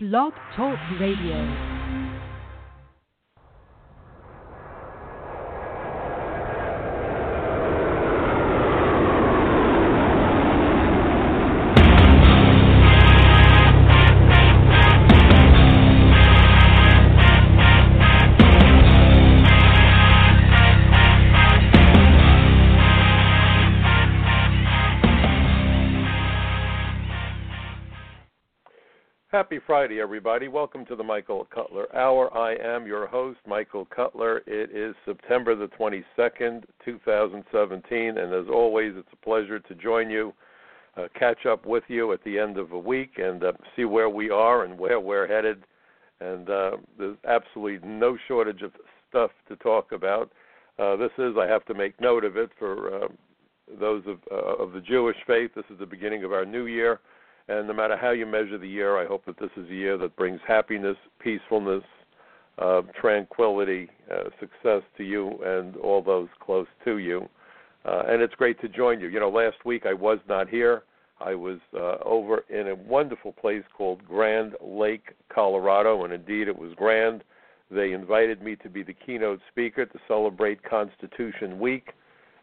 Blog Talk Radio. Happy Friday, everybody. Welcome to the Michael Cutler Hour. I am your host, Michael Cutler. It is September the 22nd, 2017, and as always, it's a pleasure to join you, uh, catch up with you at the end of a week, and uh, see where we are and where we're headed. And uh, there's absolutely no shortage of stuff to talk about. Uh, this is, I have to make note of it, for uh, those of, uh, of the Jewish faith, this is the beginning of our new year. And no matter how you measure the year, I hope that this is a year that brings happiness, peacefulness, uh, tranquility, uh, success to you and all those close to you. Uh, and it's great to join you. You know, last week I was not here. I was uh, over in a wonderful place called Grand Lake, Colorado, and indeed it was grand. They invited me to be the keynote speaker to celebrate Constitution Week,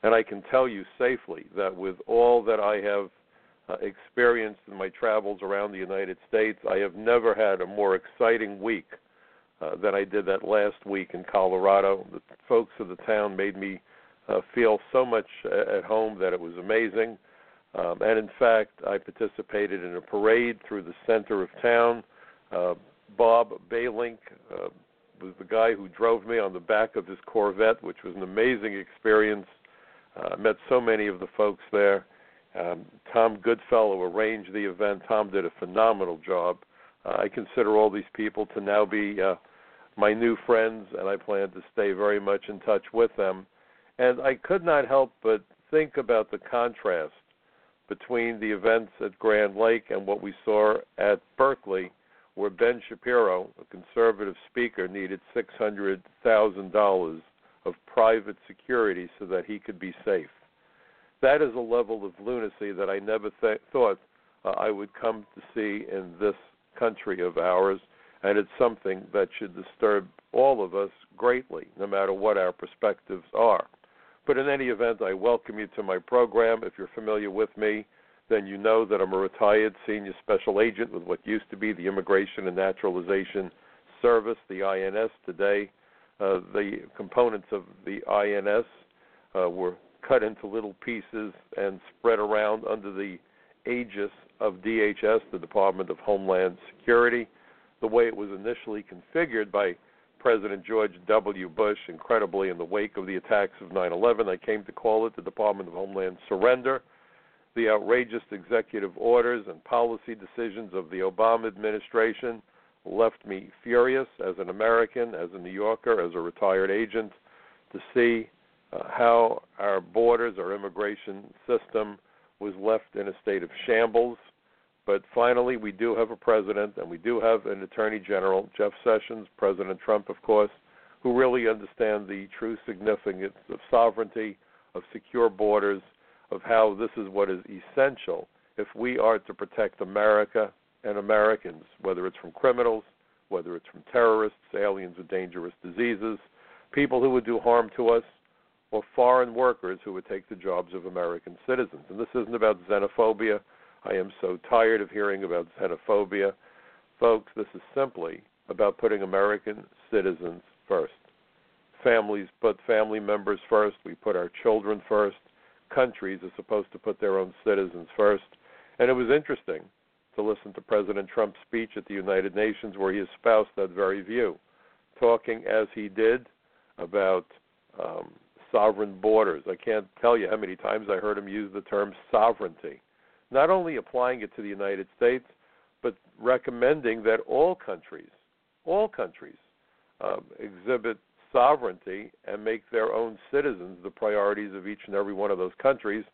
and I can tell you safely that with all that I have uh, experienced in my travels around the United States. I have never had a more exciting week uh, than I did that last week in Colorado. The folks of the town made me uh, feel so much at home that it was amazing. Um, and in fact, I participated in a parade through the center of town. Uh, Bob Baylink uh, was the guy who drove me on the back of his Corvette, which was an amazing experience. Uh, met so many of the folks there. Um, Tom Goodfellow arranged the event. Tom did a phenomenal job. Uh, I consider all these people to now be uh, my new friends, and I plan to stay very much in touch with them. And I could not help but think about the contrast between the events at Grand Lake and what we saw at Berkeley, where Ben Shapiro, a conservative speaker, needed $600,000 of private security so that he could be safe that is a level of lunacy that I never th- thought uh, I would come to see in this country of ours, and it's something that should disturb all of us greatly, no matter what our perspectives are. But in any event, I welcome you to my program. If you're familiar with me, then you know that I'm a retired senior special agent with what used to be the Immigration and Naturalization Service, the INS. Today, uh, the components of the INS uh, were cut into little pieces and spread around under the aegis of DHS, the Department of Homeland Security, the way it was initially configured by President George W. Bush, incredibly, in the wake of the attacks of 9 11. I came to call it the Department of Homeland Surrender. The outrageous executive orders and policy decisions of the Obama administration left me furious as an American, as a New Yorker, as a retired agent, to see uh, how our borders, our immigration system was left in a state of shambles. But finally, we do have a president and we do have an attorney general, Jeff Sessions, President Trump, of course, who really understand the true significance of sovereignty, of secure borders, of how this is what is essential if we are to protect America and Americans, whether it's from criminals, whether it's from terrorists, aliens with dangerous diseases, people who would do harm to us, or foreign workers who would take the jobs of American citizens. And this isn't about xenophobia. I am so tired of hearing about xenophobia. Folks, this is simply about putting American citizens first. Families put family members first. We put our children first. Countries are supposed to put their own citizens first. And it was interesting to listen to President Trump's speech at the United Nations where he espoused that very view, talking as he did about um, sovereign borders. I can't tell you how many times I heard him use the term sovereignty. Not only applying it to the United States, but recommending that all countries, all countries, um, exhibit sovereignty and make their own citizens the priorities of each and every one of those countries.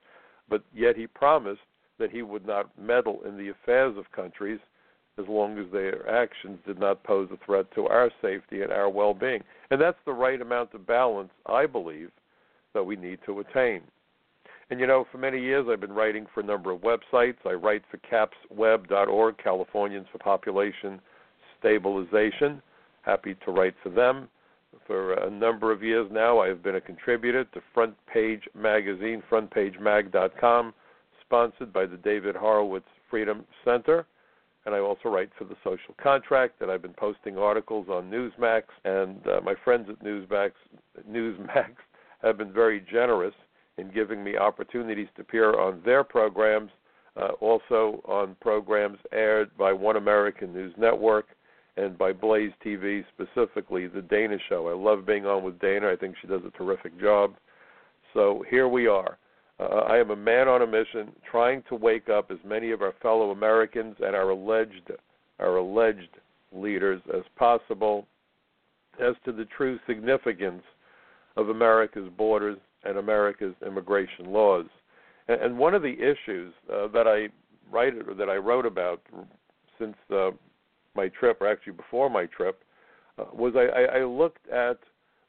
But yet he promised that he would not meddle in the affairs of countries as long as their actions did not pose a threat to our safety and our well being. And that's the right amount of balance, I believe, that we need to attain. And you know, for many years I've been writing for a number of websites. I write for capsweb.org, Californians for Population Stabilization. Happy to write for them. For a number of years now, I have been a contributor to Front Page Magazine, frontpagemag.com, sponsored by the David Horowitz Freedom Center. And I also write for the Social Contract, and I've been posting articles on Newsmax. And uh, my friends at Newsmax, Newsmax have been very generous in giving me opportunities to appear on their programs, uh, also on programs aired by One American News Network and by Blaze TV, specifically the Dana Show. I love being on with Dana. I think she does a terrific job. So here we are. Uh, I am a man on a mission, trying to wake up as many of our fellow Americans and our alleged our alleged leaders as possible as to the true significance of America's borders and America's immigration laws. And, and one of the issues uh, that I write or that I wrote about since uh, my trip, or actually before my trip, uh, was I, I looked at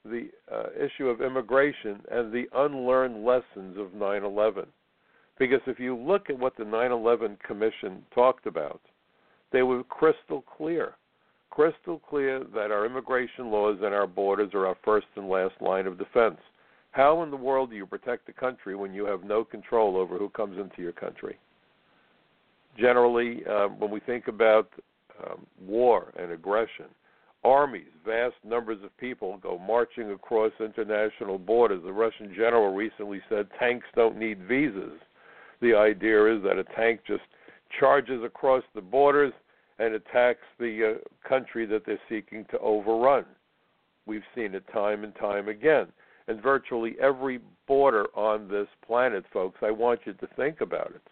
the uh, issue of immigration and the unlearned lessons of 9 11. Because if you look at what the 9 11 Commission talked about, they were crystal clear. Crystal clear that our immigration laws and our borders are our first and last line of defense. How in the world do you protect the country when you have no control over who comes into your country? Generally, uh, when we think about um, war and aggression, armies, vast numbers of people go marching across international borders. The Russian general recently said tanks don't need visas. The idea is that a tank just charges across the borders and attacks the uh, country that they're seeking to overrun. We've seen it time and time again. And virtually every border on this planet, folks, I want you to think about it.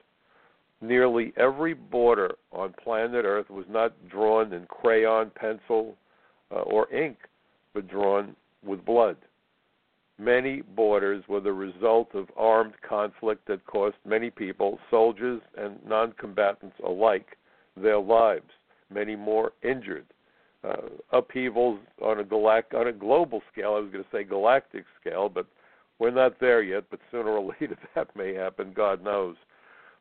Nearly every border on planet Earth was not drawn in crayon, pencil, uh, or ink, but drawn with blood. Many borders were the result of armed conflict that cost many people, soldiers and non combatants alike, their lives, many more injured. Uh, upheavals on a galact- on a global scale. I was going to say galactic scale, but we're not there yet. But sooner or later that may happen. God knows.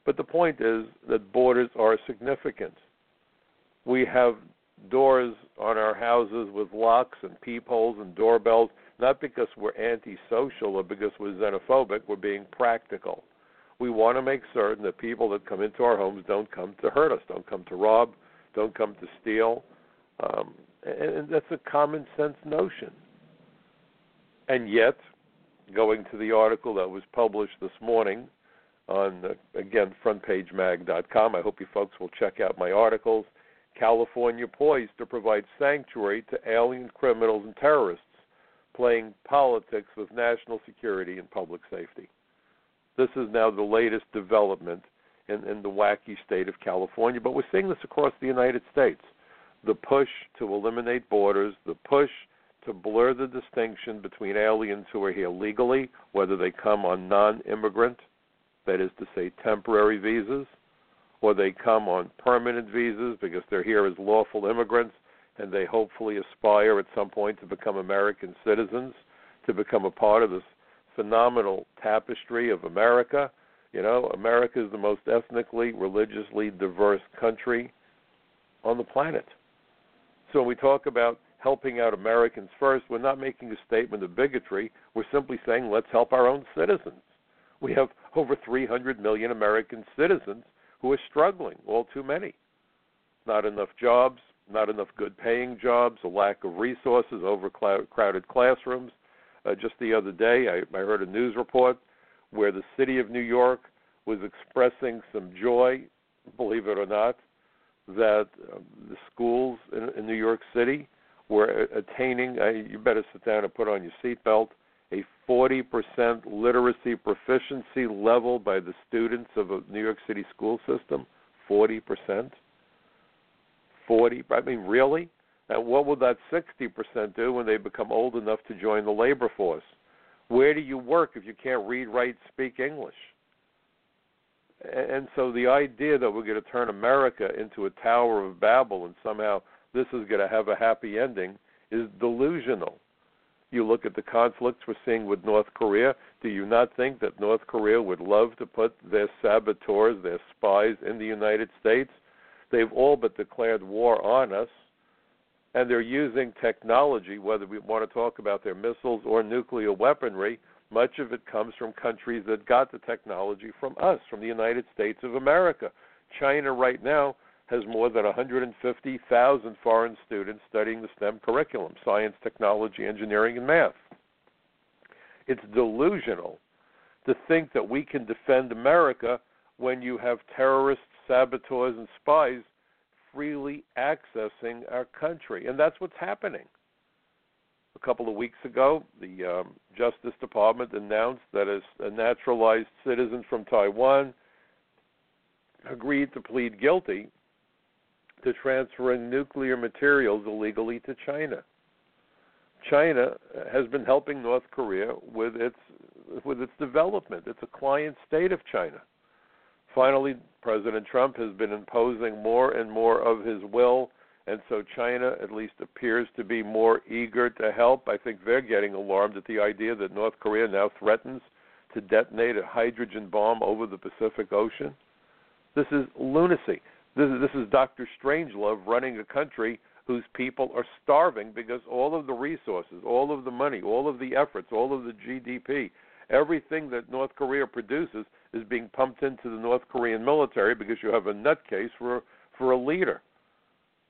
But the point is that borders are significant. We have doors on our houses with locks and peepholes and doorbells, not because we're antisocial or because we're xenophobic, we're being practical. We want to make certain that people that come into our homes don't come to hurt us, don't come to rob, don't come to steal. Um, and, and that's a common sense notion. And yet, going to the article that was published this morning on, uh, again, frontpagemag.com, I hope you folks will check out my articles California poised to provide sanctuary to alien criminals and terrorists playing politics with national security and public safety. This is now the latest development in, in the wacky state of California, but we're seeing this across the United States. The push to eliminate borders, the push to blur the distinction between aliens who are here legally, whether they come on non immigrant, that is to say, temporary visas, or they come on permanent visas because they're here as lawful immigrants and they hopefully aspire at some point to become American citizens, to become a part of this phenomenal tapestry of America. You know, America is the most ethnically, religiously diverse country on the planet. So when we talk about helping out Americans first, we're not making a statement of bigotry. We're simply saying let's help our own citizens. We have over 300 million American citizens who are struggling, all too many. Not enough jobs, not enough good paying jobs, a lack of resources, overcrowded classrooms. Uh, just the other day, I, I heard a news report where the city of New York was expressing some joy, believe it or not, that um, the schools in, in New York City were attaining, uh, you better sit down and put on your seatbelt, a 40% literacy proficiency level by the students of a New York City school system. 40%? 40? I mean, really? And what will that 60% do when they become old enough to join the labor force? Where do you work if you can't read, write, speak English? And so the idea that we're going to turn America into a Tower of Babel and somehow this is going to have a happy ending is delusional. You look at the conflicts we're seeing with North Korea. Do you not think that North Korea would love to put their saboteurs, their spies in the United States? They've all but declared war on us. And they're using technology, whether we want to talk about their missiles or nuclear weaponry. Much of it comes from countries that got the technology from us, from the United States of America. China right now has more than 150,000 foreign students studying the STEM curriculum science, technology, engineering, and math. It's delusional to think that we can defend America when you have terrorists, saboteurs, and spies freely accessing our country. And that's what's happening. A couple of weeks ago, the um, Justice Department announced that a, a naturalized citizen from Taiwan agreed to plead guilty to transferring nuclear materials illegally to China. China has been helping North Korea with its with its development. It's a client state of China. Finally, President Trump has been imposing more and more of his will, and so China at least appears to be more eager to help. I think they're getting alarmed at the idea that North Korea now threatens to detonate a hydrogen bomb over the Pacific Ocean. This is lunacy. This is, this is Dr. Strangelove running a country whose people are starving because all of the resources, all of the money, all of the efforts, all of the GDP, everything that North Korea produces is being pumped into the North Korean military because you have a nutcase for for a leader.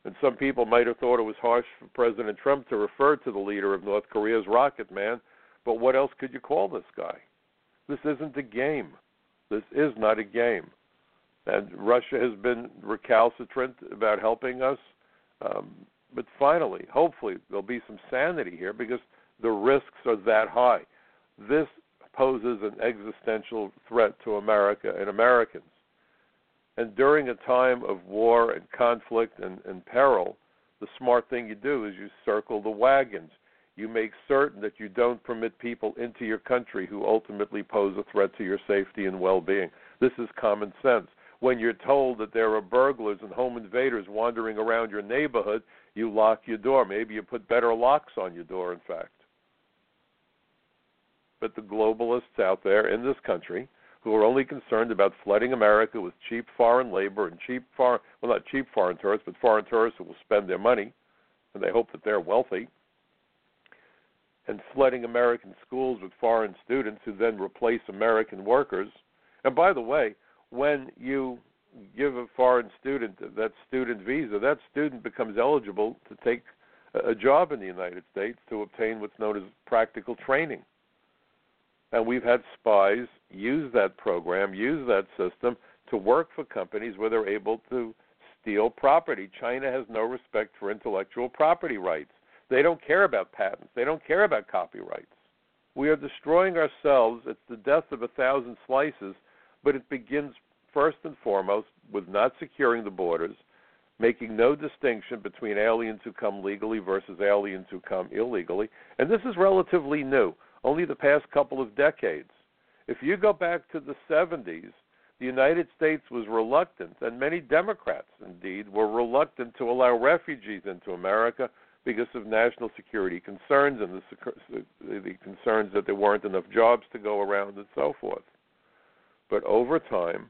And some people might have thought it was harsh for President Trump to refer to the leader of North Korea as Rocket Man, but what else could you call this guy? This isn't a game. This is not a game. And Russia has been recalcitrant about helping us. Um, but finally, hopefully, there'll be some sanity here because the risks are that high. This poses an existential threat to America and Americans. And during a time of war and conflict and, and peril, the smart thing you do is you circle the wagons. You make certain that you don't permit people into your country who ultimately pose a threat to your safety and well being. This is common sense. When you're told that there are burglars and home invaders wandering around your neighborhood, you lock your door. Maybe you put better locks on your door, in fact but the globalists out there in this country who are only concerned about flooding America with cheap foreign labor and cheap foreign well not cheap foreign tourists, but foreign tourists who will spend their money and they hope that they're wealthy and flooding American schools with foreign students who then replace American workers. And by the way, when you give a foreign student that student visa, that student becomes eligible to take a job in the United States to obtain what's known as practical training. And we've had spies use that program, use that system to work for companies where they're able to steal property. China has no respect for intellectual property rights. They don't care about patents, they don't care about copyrights. We are destroying ourselves. It's the death of a thousand slices, but it begins first and foremost with not securing the borders, making no distinction between aliens who come legally versus aliens who come illegally. And this is relatively new only the past couple of decades. If you go back to the 70s, the United States was reluctant, and many Democrats, indeed, were reluctant to allow refugees into America because of national security concerns and the, the concerns that there weren't enough jobs to go around and so forth. But over time,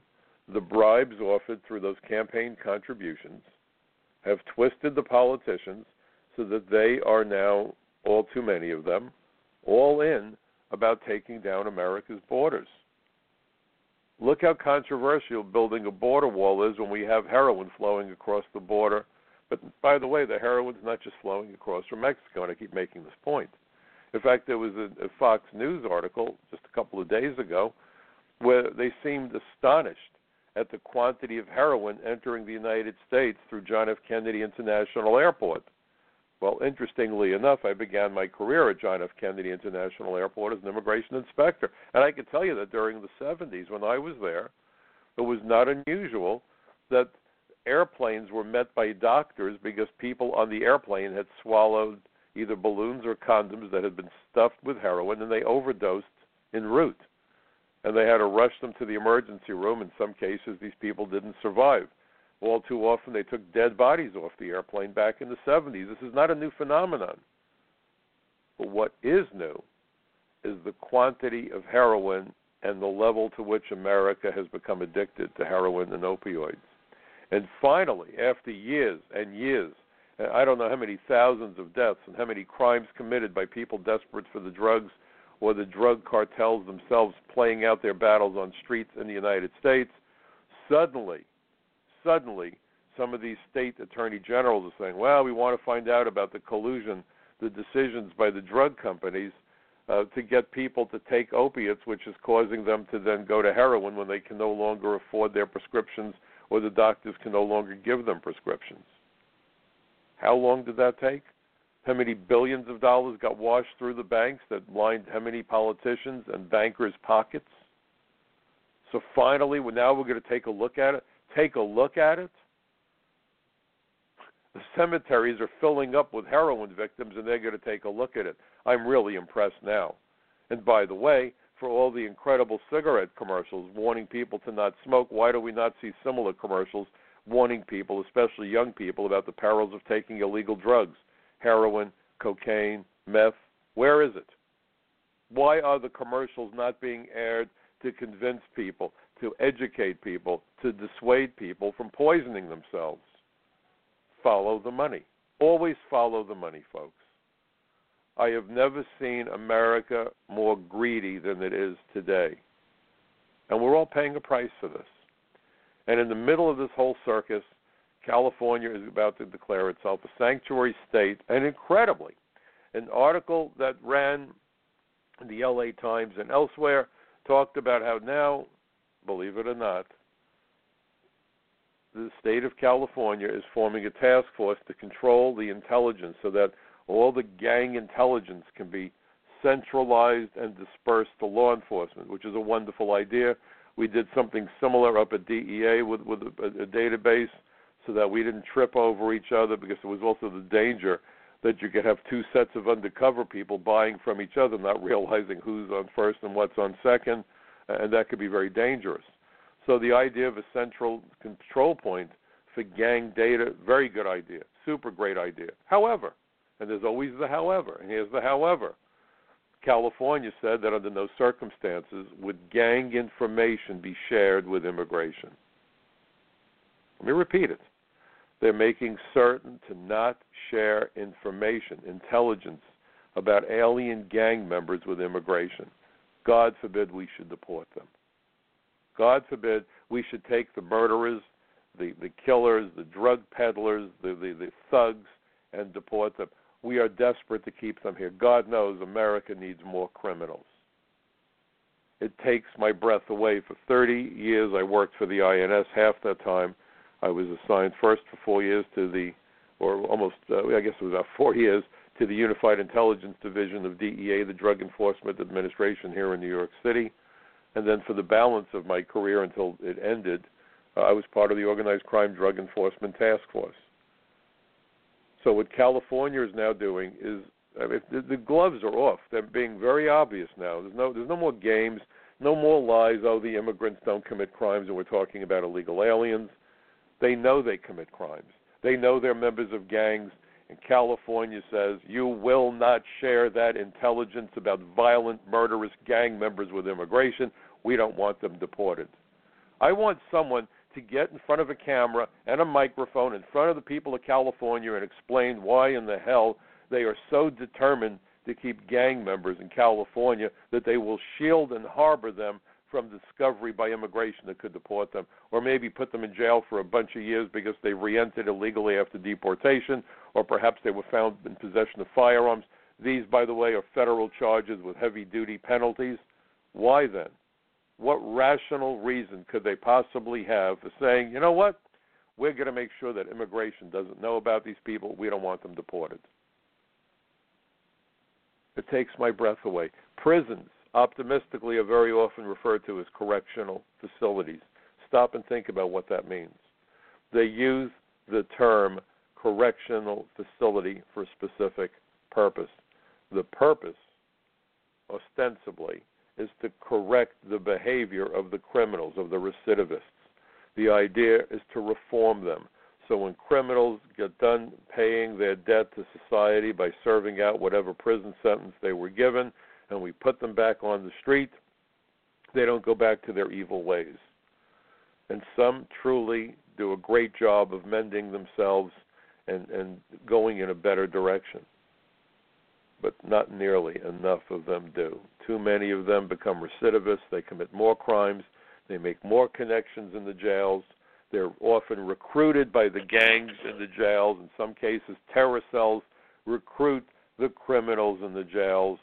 the bribes offered through those campaign contributions have twisted the politicians so that they are now, all too many of them, all in about taking down America's borders. Look how controversial building a border wall is when we have heroin flowing across the border. But by the way, the heroin's not just flowing across from Mexico, and I keep making this point. In fact, there was a, a Fox News article just a couple of days ago where they seemed astonished at the quantity of heroin entering the United States through John F. Kennedy International Airport. Well, interestingly enough, I began my career at John F. Kennedy International Airport as an immigration inspector. And I can tell you that during the 70s, when I was there, it was not unusual that airplanes were met by doctors because people on the airplane had swallowed either balloons or condoms that had been stuffed with heroin and they overdosed en route. And they had to rush them to the emergency room. In some cases, these people didn't survive all too often they took dead bodies off the airplane back in the 70s. This is not a new phenomenon. But what is new is the quantity of heroin and the level to which America has become addicted to heroin and opioids. And finally, after years and years I don't know how many thousands of deaths and how many crimes committed by people desperate for the drugs or the drug cartels themselves playing out their battles on streets in the United States. Suddenly, suddenly, some of these state attorney generals are saying, well, we want to find out about the collusion, the decisions by the drug companies uh, to get people to take opiates, which is causing them to then go to heroin when they can no longer afford their prescriptions or the doctors can no longer give them prescriptions. How long did that take? How many billions of dollars got washed through the banks that lined how many politicians and bankers' pockets? So finally, now we're going to take a look at it. Take a look at it. The cemeteries are filling up with heroin victims, and they're going to take a look at it. I'm really impressed now. And by the way, for all the incredible cigarette commercials warning people to not smoke, why do we not see similar commercials warning people, especially young people, about the perils of taking illegal drugs? Heroin, cocaine, meth. Where is it? Why are the commercials not being aired to convince people, to educate people, to dissuade people from poisoning themselves? Follow the money. Always follow the money, folks. I have never seen America more greedy than it is today. And we're all paying a price for this. And in the middle of this whole circus, California is about to declare itself a sanctuary state. And incredibly, an article that ran in the LA Times and elsewhere talked about how now, believe it or not, the state of California is forming a task force to control the intelligence so that all the gang intelligence can be centralized and dispersed to law enforcement, which is a wonderful idea. We did something similar up at DEA with with a, a database so that we didn't trip over each other because there was also the danger that you could have two sets of undercover people buying from each other, not realizing who's on first and what's on second, and that could be very dangerous. So the idea of a central control point for gang data, very good idea, super great idea. However, and there's always the however. And here's the however. California said that under no circumstances would gang information be shared with immigration. Let me repeat it. They're making certain to not share information, intelligence about alien gang members with immigration. God forbid we should deport them. God forbid we should take the murderers, the, the killers, the drug peddlers, the, the, the thugs, and deport them. We are desperate to keep them here. God knows America needs more criminals. It takes my breath away. For 30 years, I worked for the INS. Half that time, I was assigned first for four years to the, or almost, uh, I guess it was about four years, to the Unified Intelligence Division of DEA, the Drug Enforcement Administration here in New York City. And then for the balance of my career until it ended, uh, I was part of the Organized Crime Drug Enforcement Task Force. So what California is now doing is I mean, the, the gloves are off. They're being very obvious now. There's no there's no more games, no more lies. Oh, the immigrants don't commit crimes, and we're talking about illegal aliens. They know they commit crimes. They know they're members of gangs. And California says you will not share that intelligence about violent, murderous gang members with immigration. We don't want them deported. I want someone to get in front of a camera and a microphone in front of the people of California and explain why in the hell they are so determined to keep gang members in California that they will shield and harbor them from discovery by immigration that could deport them, or maybe put them in jail for a bunch of years because they reentered illegally after deportation, or perhaps they were found in possession of firearms. These, by the way, are federal charges with heavy duty penalties. Why then? what rational reason could they possibly have for saying, you know what, we're going to make sure that immigration doesn't know about these people. We don't want them deported. It takes my breath away. Prisons, optimistically, are very often referred to as correctional facilities. Stop and think about what that means. They use the term correctional facility for a specific purpose. The purpose, ostensibly, is to correct the behavior of the criminals, of the recidivists. The idea is to reform them. So when criminals get done paying their debt to society by serving out whatever prison sentence they were given, and we put them back on the street, they don't go back to their evil ways. And some truly do a great job of mending themselves and and going in a better direction. But not nearly enough of them do. Too many of them become recidivists. They commit more crimes. They make more connections in the jails. They're often recruited by the gangs in the jails. In some cases, terror cells recruit the criminals in the jails.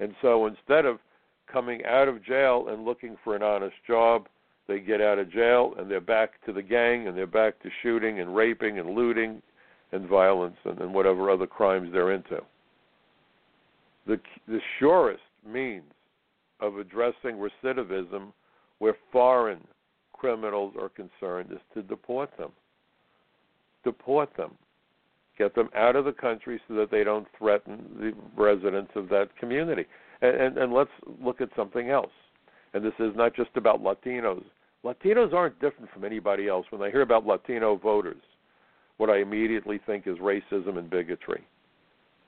And so instead of coming out of jail and looking for an honest job, they get out of jail and they're back to the gang and they're back to shooting and raping and looting and violence and, and whatever other crimes they're into. The the surest means of addressing recidivism where foreign criminals are concerned is to deport them. Deport them. Get them out of the country so that they don't threaten the residents of that community. And, and, and let's look at something else. And this is not just about Latinos. Latinos aren't different from anybody else. When I hear about Latino voters, what I immediately think is racism and bigotry.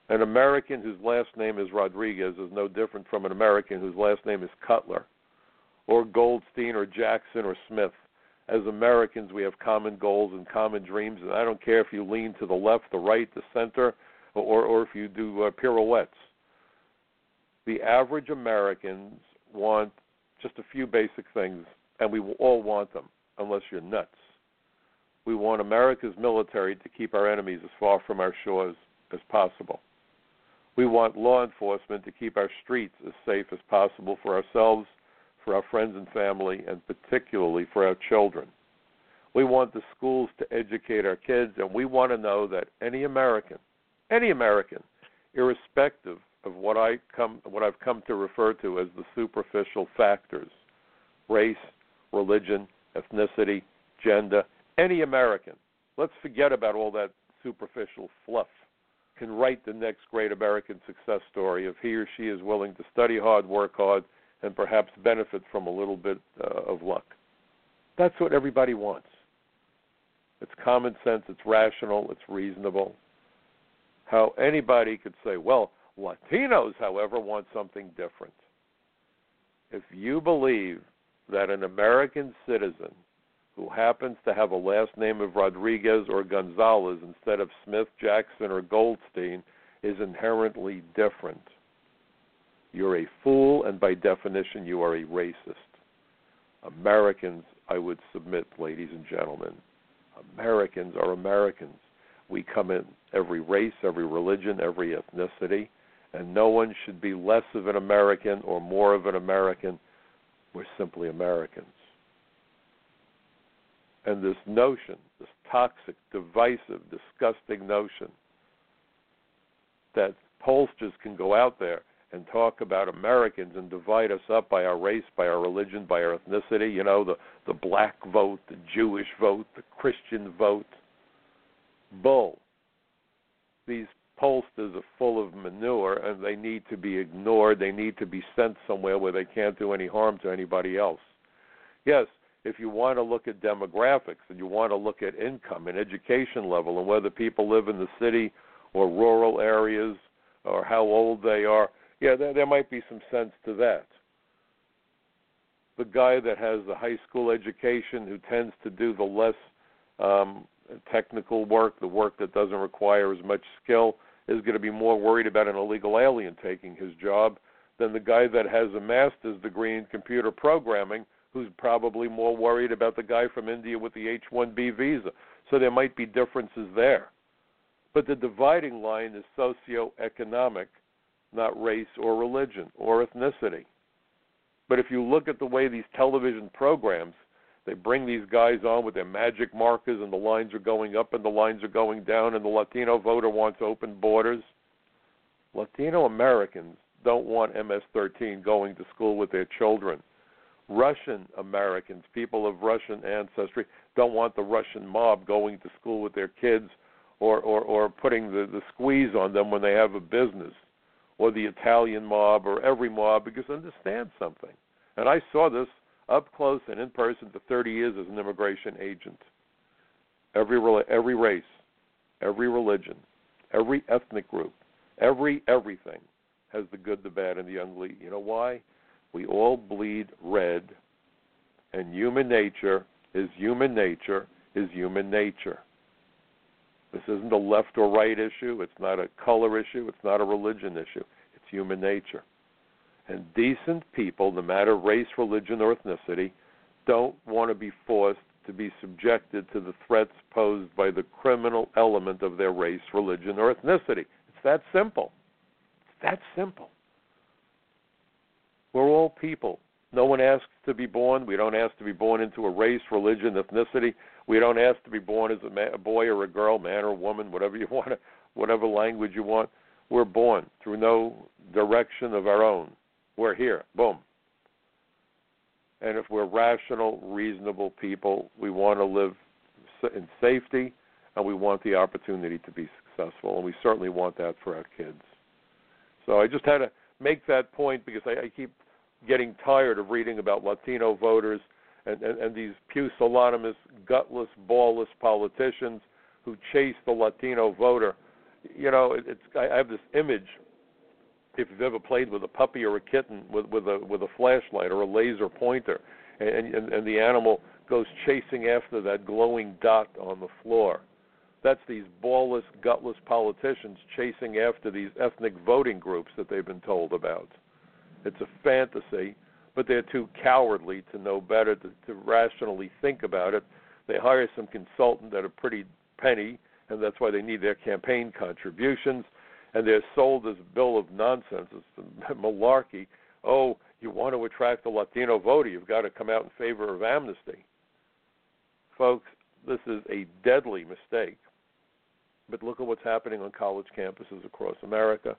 An American whose last name is Rodriguez is no different from an American whose last name is Cutler or Goldstein or Jackson or Smith. As Americans, we have common goals and common dreams, and I don't care if you lean to the left, the right, the center, or, or if you do uh, pirouettes. The average Americans want just a few basic things, and we all want them, unless you're nuts. We want America's military to keep our enemies as far from our shores as possible. We want law enforcement to keep our streets as safe as possible for ourselves for our friends and family, and particularly for our children. We want the schools to educate our kids, and we want to know that any American, any American, irrespective of what I come, what I've come to refer to as the superficial factors, race, religion, ethnicity, gender, any American, let's forget about all that superficial fluff, can write the next great American success story if he or she is willing to study hard, work hard, and perhaps benefit from a little bit uh, of luck. That's what everybody wants. It's common sense, it's rational, it's reasonable. How anybody could say, well, Latinos, however, want something different. If you believe that an American citizen who happens to have a last name of Rodriguez or Gonzalez instead of Smith, Jackson, or Goldstein is inherently different, you're a fool, and by definition, you are a racist. Americans, I would submit, ladies and gentlemen, Americans are Americans. We come in every race, every religion, every ethnicity, and no one should be less of an American or more of an American. We're simply Americans. And this notion, this toxic, divisive, disgusting notion that pollsters can go out there and talk about Americans and divide us up by our race, by our religion, by our ethnicity, you know, the, the black vote, the Jewish vote, the Christian vote. Bull. These pollsters are full of manure and they need to be ignored. They need to be sent somewhere where they can't do any harm to anybody else. Yes, if you want to look at demographics and you want to look at income and education level and whether people live in the city or rural areas or how old they are, yeah, there, there might be some sense to that. The guy that has the high school education who tends to do the less um, technical work, the work that doesn't require as much skill, is going to be more worried about an illegal alien taking his job than the guy that has a master's degree in computer programming who's probably more worried about the guy from India with the H-1B visa. So there might be differences there. But the dividing line is socioeconomic not race or religion or ethnicity. But if you look at the way these television programs, they bring these guys on with their magic markers and the lines are going up and the lines are going down and the Latino voter wants open borders. Latino Americans don't want MS 13 going to school with their children. Russian Americans, people of Russian ancestry, don't want the Russian mob going to school with their kids or, or, or putting the, the squeeze on them when they have a business or the Italian mob or every mob because understand something. And I saw this up close and in person for 30 years as an immigration agent. Every every race, every religion, every ethnic group, every everything has the good, the bad, and the ugly. You know why? We all bleed red, and human nature is human nature is human nature. This isn't a left or right issue. It's not a color issue. It's not a religion issue. It's human nature. And decent people, no matter race, religion, or ethnicity, don't want to be forced to be subjected to the threats posed by the criminal element of their race, religion, or ethnicity. It's that simple. It's that simple. We're all people. No one asks to be born. We don't ask to be born into a race, religion, ethnicity. We don't ask to be born as a, man, a boy or a girl, man or woman, whatever you want, whatever language you want. We're born through no direction of our own. We're here. Boom. And if we're rational, reasonable people, we want to live in safety and we want the opportunity to be successful. And we certainly want that for our kids. So I just had to make that point because I, I keep getting tired of reading about Latino voters and, and, and these pusillanimous, gutless, ballless politicians who chase the Latino voter. You know, it, it's I have this image. If you've ever played with a puppy or a kitten with with a with a flashlight or a laser pointer, and and, and the animal goes chasing after that glowing dot on the floor. That's these ballless, gutless politicians chasing after these ethnic voting groups that they've been told about. It's a fantasy, but they're too cowardly to know better to, to rationally think about it. They hire some consultant at a pretty penny, and that's why they need their campaign contributions. And they're sold this bill of nonsense, this malarkey. Oh, you want to attract the Latino voter, you've got to come out in favor of amnesty. Folks, this is a deadly mistake. But look at what's happening on college campuses across America.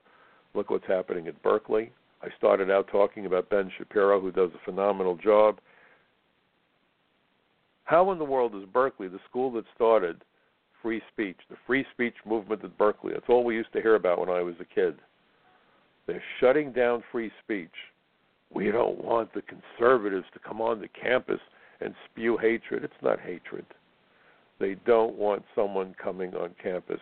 Look what's happening at Berkeley. I started out talking about Ben Shapiro, who does a phenomenal job. How in the world is Berkeley, the school that started free speech, the free speech movement at Berkeley? That's all we used to hear about when I was a kid. They're shutting down free speech. We don't want the conservatives to come on the campus and spew hatred. It's not hatred. They don't want someone coming on campus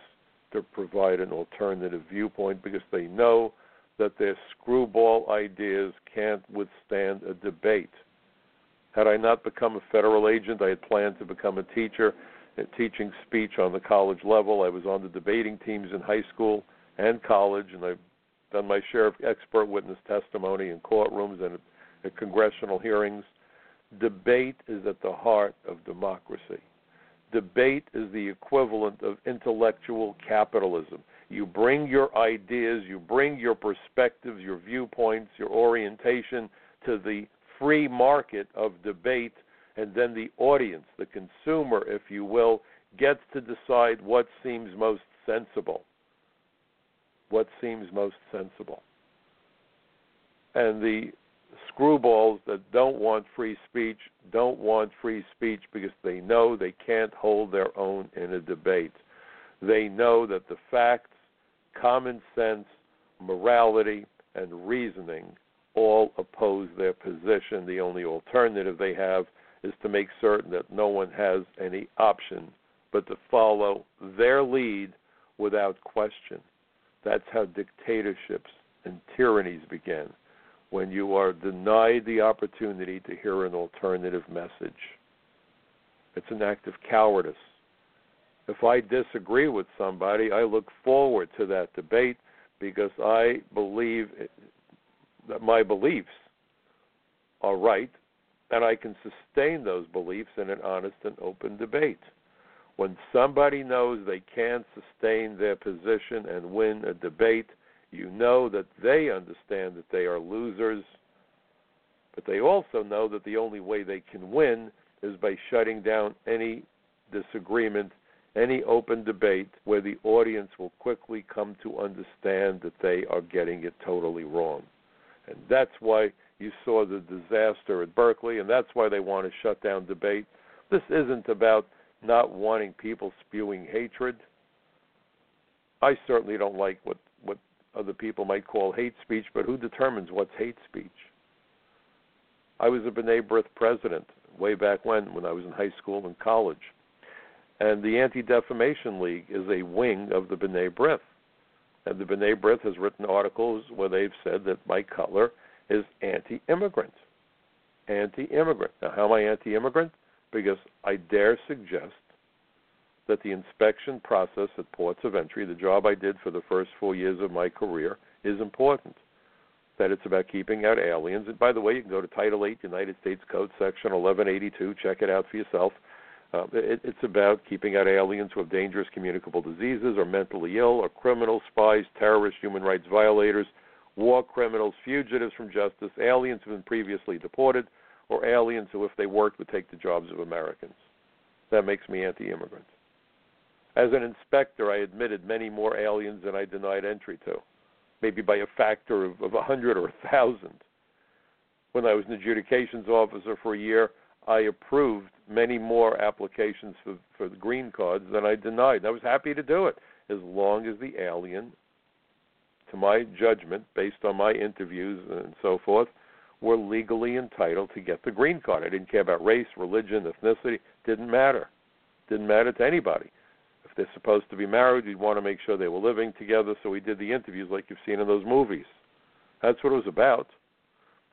to provide an alternative viewpoint because they know that their screwball ideas can't withstand a debate. Had I not become a federal agent, I had planned to become a teacher, teaching speech on the college level. I was on the debating teams in high school and college, and I've done my share of expert witness testimony in courtrooms and at congressional hearings. Debate is at the heart of democracy. Debate is the equivalent of intellectual capitalism. You bring your ideas, you bring your perspectives, your viewpoints, your orientation to the free market of debate, and then the audience, the consumer, if you will, gets to decide what seems most sensible. What seems most sensible. And the screwballs that don't want free speech don't want free speech because they know they can't hold their own in a debate. They know that the facts common sense, morality, and reasoning all oppose their position. The only alternative they have is to make certain that no one has any option but to follow their lead without question. That's how dictatorships and tyrannies begin, when you are denied the opportunity to hear an alternative message. It's an act of cowardice. If I disagree with somebody, I look forward to that debate because I believe that my beliefs are right and I can sustain those beliefs in an honest and open debate. When somebody knows they can't sustain their position and win a debate, you know that they understand that they are losers, but they also know that the only way they can win is by shutting down any disagreement any open debate where the audience will quickly come to understand that they are getting it totally wrong. And that's why you saw the disaster at Berkeley, and that's why they want to shut down debate. This isn't about not wanting people spewing hatred. I certainly don't like what, what other people might call hate speech, but who determines what's hate speech? I was a B'nai B'rith president way back when, when I was in high school and college and the Anti Defamation League is a wing of the B'nai B'rith. And the B'nai B'rith has written articles where they've said that Mike Cutler is anti immigrant. Anti immigrant. Now, how am I anti immigrant? Because I dare suggest that the inspection process at ports of entry, the job I did for the first four years of my career, is important. That it's about keeping out aliens. And by the way, you can go to Title 8, United States Code, Section 1182, check it out for yourself. Uh, it, it's about keeping out aliens who have dangerous communicable diseases, or mentally ill, or criminals, spies, terrorists, human rights violators, war criminals, fugitives from justice, aliens who have been previously deported, or aliens who, if they worked, would take the jobs of Americans. That makes me anti immigrant. As an inspector, I admitted many more aliens than I denied entry to, maybe by a factor of, of 100 or 1,000. When I was an adjudications officer for a year, I approved many more applications for, for the green cards than I denied. I was happy to do it as long as the alien, to my judgment, based on my interviews and so forth, were legally entitled to get the green card. I didn't care about race, religion, ethnicity. Didn't matter. Didn't matter to anybody. If they're supposed to be married, we'd want to make sure they were living together, so we did the interviews like you've seen in those movies. That's what it was about.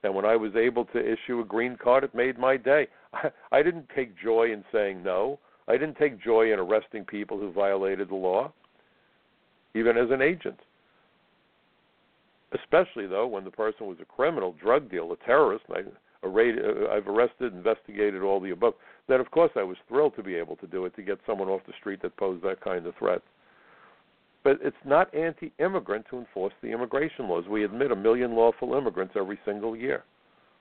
And when I was able to issue a green card, it made my day. I, I didn't take joy in saying no. I didn't take joy in arresting people who violated the law, even as an agent. Especially though when the person was a criminal, drug dealer, a terrorist. I, uh, I've arrested, investigated all the above. Then of course I was thrilled to be able to do it to get someone off the street that posed that kind of threat. But it's not anti-immigrant to enforce the immigration laws. We admit a million lawful immigrants every single year.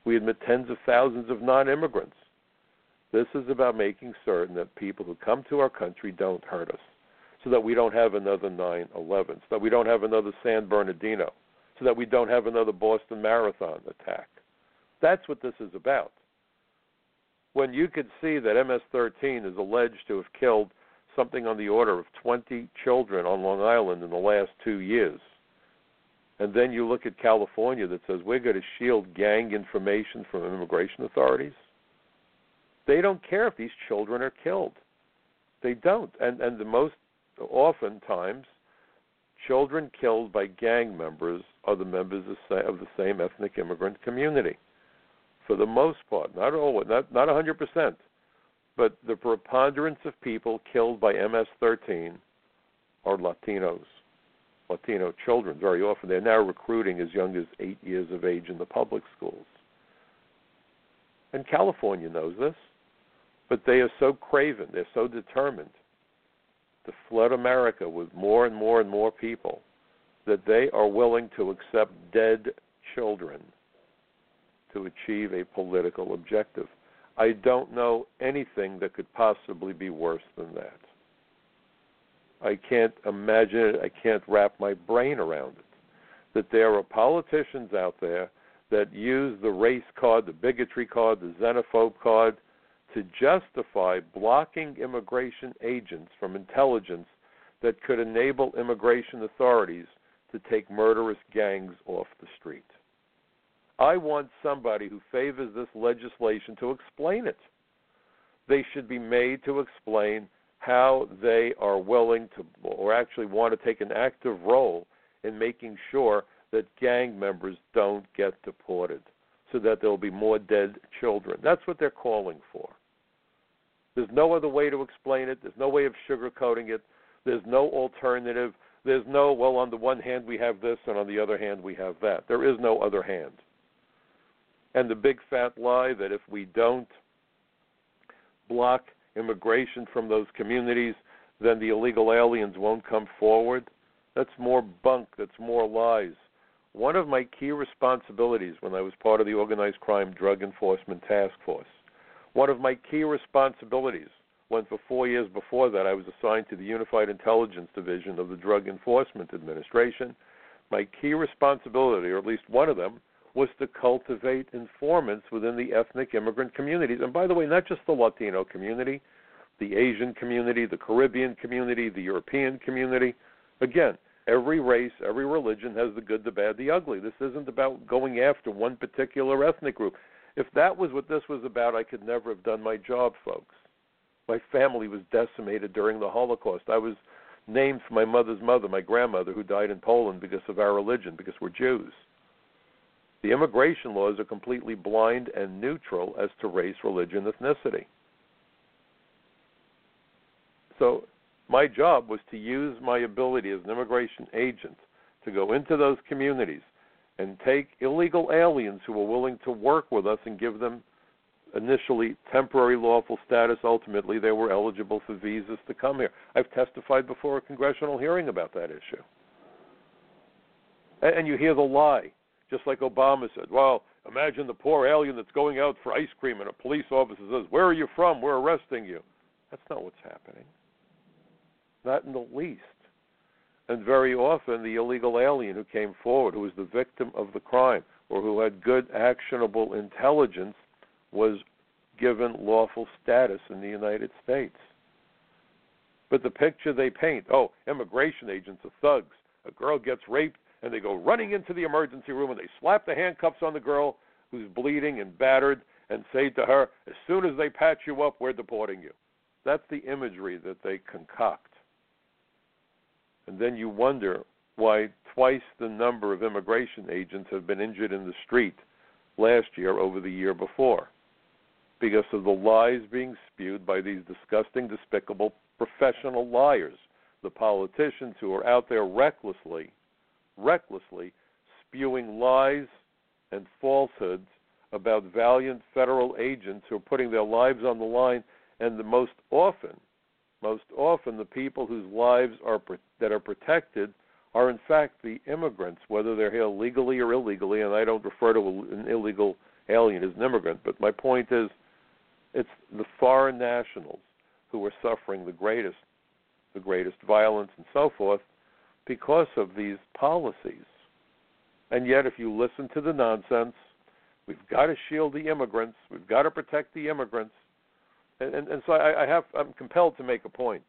We admit tens of thousands of non-immigrants. This is about making certain that people who come to our country don't hurt us, so that we don't have another 9/11, so that we don't have another San Bernardino, so that we don't have another Boston Marathon attack. That's what this is about. When you could see that MS-13 is alleged to have killed something on the order of 20 children on Long Island in the last two years, and then you look at California that says we're going to shield gang information from immigration authorities, they don't care if these children are killed. They don't. And and the most often times children killed by gang members are the members of the same ethnic immigrant community. For the most part, not all, not not 100%, but the preponderance of people killed by MS-13 are Latinos, Latino children. Very often, they're now recruiting as young as eight years of age in the public schools. And California knows this, but they are so craven, they're so determined to flood America with more and more and more people that they are willing to accept dead children to achieve a political objective. I don't know anything that could possibly be worse than that. I can't imagine it. I can't wrap my brain around it. That there are politicians out there that use the race card, the bigotry card, the xenophobe card to justify blocking immigration agents from intelligence that could enable immigration authorities to take murderous gangs off the street. I want somebody who favors this legislation to explain it. They should be made to explain how they are willing to, or actually want to take an active role in making sure that gang members don't get deported so that there will be more dead children. That's what they're calling for. There's no other way to explain it. There's no way of sugarcoating it. There's no alternative. There's no, well, on the one hand we have this, and on the other hand we have that. There is no other hand. And the big fat lie that if we don't block immigration from those communities, then the illegal aliens won't come forward. That's more bunk. That's more lies. One of my key responsibilities when I was part of the Organized Crime Drug Enforcement Task Force one of my key responsibilities, when for four years before that I was assigned to the Unified Intelligence Division of the Drug Enforcement Administration, my key responsibility, or at least one of them, was to cultivate informants within the ethnic immigrant communities. And by the way, not just the Latino community, the Asian community, the Caribbean community, the European community. Again, every race, every religion has the good, the bad, the ugly. This isn't about going after one particular ethnic group. If that was what this was about, I could never have done my job, folks. My family was decimated during the Holocaust. I was named for my mother's mother, my grandmother, who died in Poland because of our religion, because we're Jews. The immigration laws are completely blind and neutral as to race, religion, ethnicity. So my job was to use my ability as an immigration agent to go into those communities and take illegal aliens who were willing to work with us and give them initially temporary lawful status. Ultimately, they were eligible for visas to come here. I've testified before a congressional hearing about that issue. And you hear the lie, just like Obama said. Well, imagine the poor alien that's going out for ice cream and a police officer says, Where are you from? We're arresting you. That's not what's happening. Not in the least. And very often, the illegal alien who came forward, who was the victim of the crime, or who had good actionable intelligence, was given lawful status in the United States. But the picture they paint oh, immigration agents are thugs. A girl gets raped, and they go running into the emergency room and they slap the handcuffs on the girl who's bleeding and battered and say to her, as soon as they patch you up, we're deporting you. That's the imagery that they concoct. And then you wonder why twice the number of immigration agents have been injured in the street last year over the year before because of the lies being spewed by these disgusting, despicable professional liars, the politicians who are out there recklessly, recklessly spewing lies and falsehoods about valiant federal agents who are putting their lives on the line, and the most often, most often, the people whose lives are that are protected are in fact the immigrants, whether they're here legally or illegally. And I don't refer to an illegal alien as an immigrant, but my point is it's the foreign nationals who are suffering the greatest, the greatest violence and so forth because of these policies. And yet, if you listen to the nonsense, we've got to shield the immigrants, we've got to protect the immigrants, and, and, and so I, I have, I'm compelled to make a point.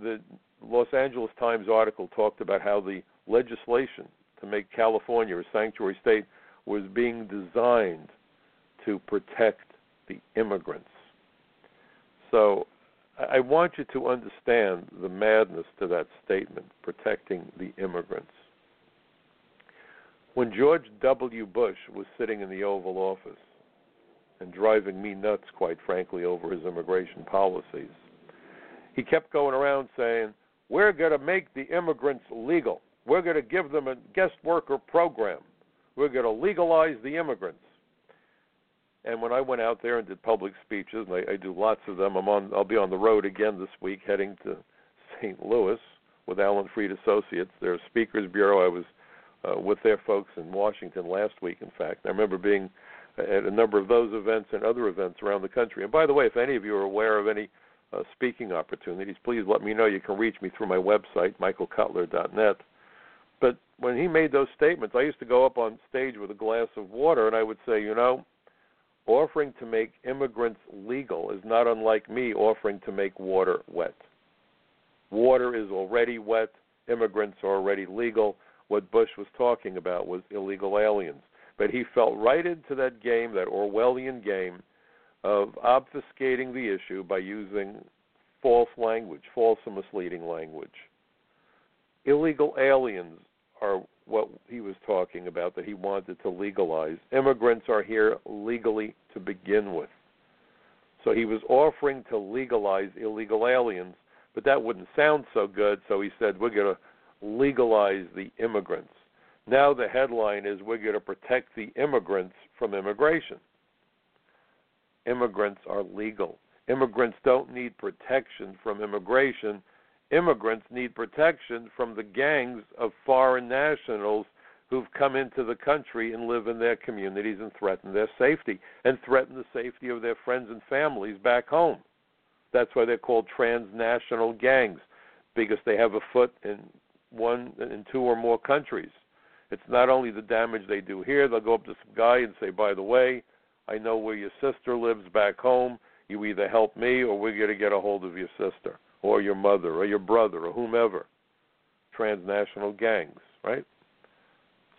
The Los Angeles Times article talked about how the legislation to make California a sanctuary state was being designed to protect the immigrants. So I want you to understand the madness to that statement, protecting the immigrants. When George W. Bush was sitting in the Oval Office and driving me nuts, quite frankly, over his immigration policies, he kept going around saying, We're going to make the immigrants legal. We're going to give them a guest worker program. We're going to legalize the immigrants. And when I went out there and did public speeches, and I, I do lots of them, I'm on. I'll be on the road again this week, heading to St. Louis with Alan Freed Associates, their speakers bureau. I was uh, with their folks in Washington last week. In fact, I remember being at a number of those events and other events around the country. And by the way, if any of you are aware of any uh, speaking opportunities, please let me know. You can reach me through my website, michaelcutler.net. But when he made those statements, I used to go up on stage with a glass of water and I would say, you know, offering to make immigrants legal is not unlike me offering to make water wet. Water is already wet, immigrants are already legal. What Bush was talking about was illegal aliens. But he fell right into that game, that Orwellian game, of obfuscating the issue by using false language, false and misleading language. Illegal aliens are what he was talking about that he wanted to legalize. Immigrants are here legally to begin with. So he was offering to legalize illegal aliens, but that wouldn't sound so good, so he said, We're going to legalize the immigrants. Now the headline is, We're going to protect the immigrants from immigration. Immigrants are legal. Immigrants don't need protection from immigration immigrants need protection from the gangs of foreign nationals who've come into the country and live in their communities and threaten their safety and threaten the safety of their friends and families back home. That's why they're called transnational gangs because they have a foot in one in two or more countries. It's not only the damage they do here, they'll go up to some guy and say, "By the way, I know where your sister lives back home. You either help me or we're going to get a hold of your sister." Or your mother or your brother or whomever. Transnational gangs, right?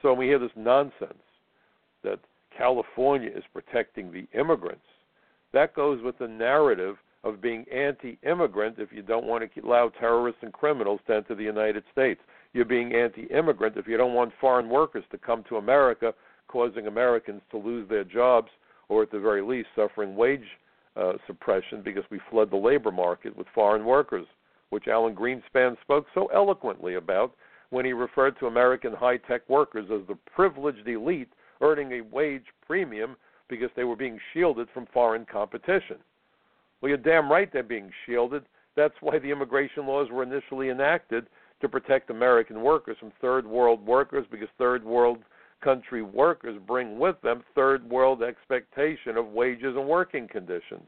So when we hear this nonsense that California is protecting the immigrants, that goes with the narrative of being anti immigrant if you don't want to allow terrorists and criminals to enter the United States. You're being anti immigrant if you don't want foreign workers to come to America, causing Americans to lose their jobs or at the very least suffering wage uh, suppression because we flood the labor market with foreign workers, which Alan Greenspan spoke so eloquently about when he referred to American high tech workers as the privileged elite earning a wage premium because they were being shielded from foreign competition. Well, you're damn right they're being shielded. That's why the immigration laws were initially enacted to protect American workers from third world workers because third world country workers bring with them third world expectation of wages and working conditions.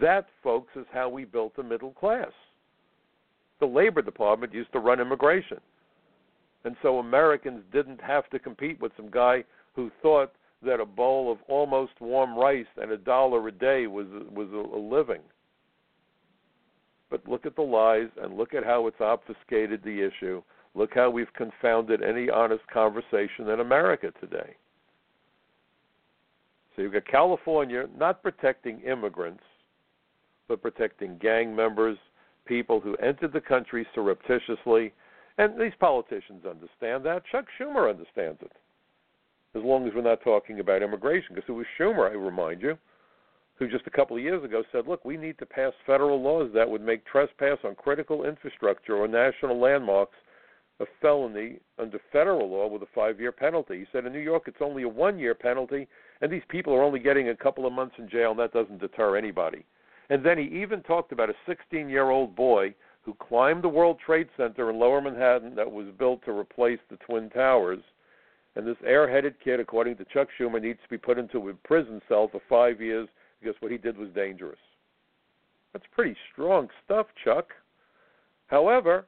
That, folks, is how we built the middle class. The Labor Department used to run immigration. And so Americans didn't have to compete with some guy who thought that a bowl of almost warm rice and a dollar a day was was a, a living. But look at the lies and look at how it's obfuscated the issue. Look how we've confounded any honest conversation in America today. So you've got California not protecting immigrants, but protecting gang members, people who entered the country surreptitiously. And these politicians understand that. Chuck Schumer understands it as long as we're not talking about immigration. Because it was Schumer, I remind you, who just a couple of years ago said, look, we need to pass federal laws that would make trespass on critical infrastructure or national landmarks a felony under federal law with a five year penalty. He said in New York it's only a one year penalty, and these people are only getting a couple of months in jail, and that doesn't deter anybody. And then he even talked about a 16 year old boy who climbed the World Trade Center in lower Manhattan that was built to replace the Twin Towers and this airheaded kid, according to Chuck Schumer, needs to be put into a prison cell for five years because what he did was dangerous. That's pretty strong stuff, Chuck. However,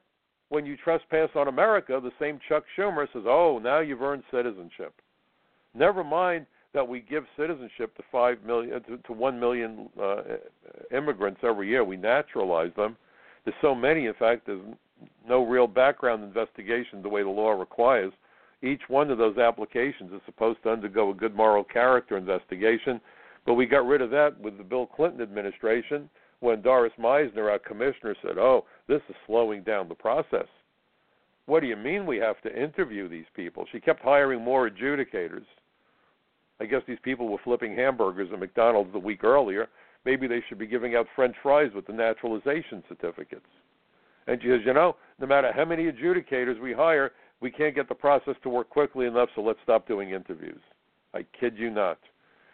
when you trespass on America, the same Chuck Schumer says, "Oh, now you've earned citizenship." Never mind that we give citizenship to five million to, to one million uh, immigrants every year. We naturalize them. There's so many, in fact, there's no real background investigation the way the law requires each one of those applications is supposed to undergo a good moral character investigation, but we got rid of that with the Bill Clinton administration when Doris Meissner, our commissioner, said, "Oh, this is slowing down the process." What do you mean we have to interview these people? She kept hiring more adjudicators. I guess these people were flipping hamburgers at McDonald's the week earlier. Maybe they should be giving out French fries with the naturalization certificates. And she says, you know, no matter how many adjudicators we hire, we can't get the process to work quickly enough, so let's stop doing interviews. I kid you not.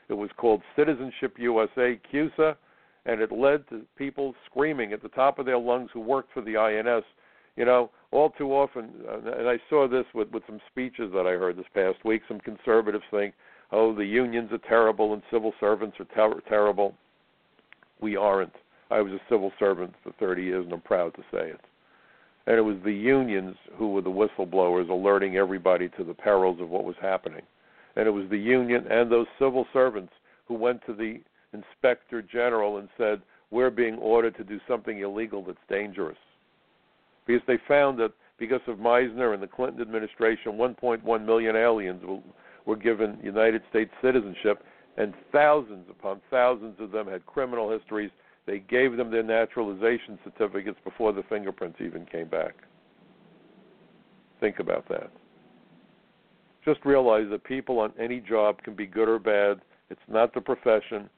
It was called Citizenship USA CUSA, and it led to people screaming at the top of their lungs who worked for the INS. You know, all too often, and I saw this with with some speeches that I heard this past week. Some conservatives think, "Oh, the unions are terrible and civil servants are ter- terrible." We aren't. I was a civil servant for 30 years, and I'm proud to say it and it was the unions who were the whistleblowers alerting everybody to the perils of what was happening. And it was the union and those civil servants who went to the inspector general and said, We're being ordered to do something illegal that's dangerous. Because they found that because of Meissner and the Clinton administration, 1.1 million aliens were given United States citizenship, and thousands upon thousands of them had criminal histories they gave them their naturalization certificates before the fingerprints even came back. Think about that. Just realize that people on any job can be good or bad. It's not the profession,